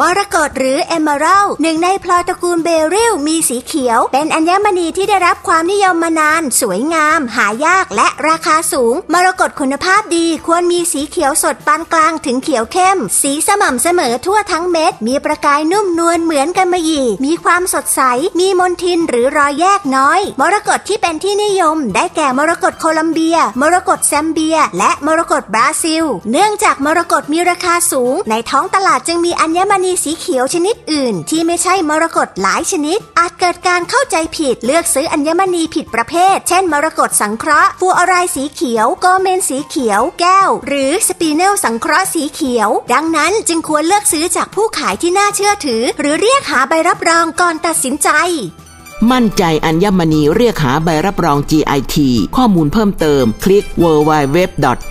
มรกตหรือเอมเมอรัลหนึ่งในพลอยตระกูลเบริลมีสีเขียว เป็นอัญมณีที่ได้รับความนิยมมานาน สวยงาม หายากและราคาสูง มรกตคุณภาพดีควรมีสีเขียวสดปานกลางถึงเขียวเข้ม สีสม่ำเสมอทั่วทั้งเม็ด มีประกายนุ่มนวลเหมือนกันมะหยี่ มีความสดใส มีมนทินหรือรอยแยกน้อย มรกตที่เป็นที่นิยม ได้แก่มรกตโคลัมเบีย มรกตแซมเบีย และมรกตบราซิล เนื่องจากมรกตมีราคาสูง ในท้องตลาดจึงมีอัญมณีสีเขียวชนิดอื่น ที่ไม่ใช่มรกตหลายชนิด อาจเกิดการเข้าใจผิดเลือกซื้ออัญมณีผิดประเภท เช่น มรกตสังเคราะห์ฟลูออไรต์สีเขียวโกเมนสีเขียว แก้ว หรือสปีเนลสังเคราะห์สีเขียว ดังนั้นจึงควรเลือกซื้อจากผู้ขายที่น่าเชื่อถือ หรือเรียกหาใบรับรองก่อนตัดสินใจมั่นใจอัญมณีเรียกหาใบรับรอง GIT ข้อมูลเพิ่มเติม คลิก www.git.or.th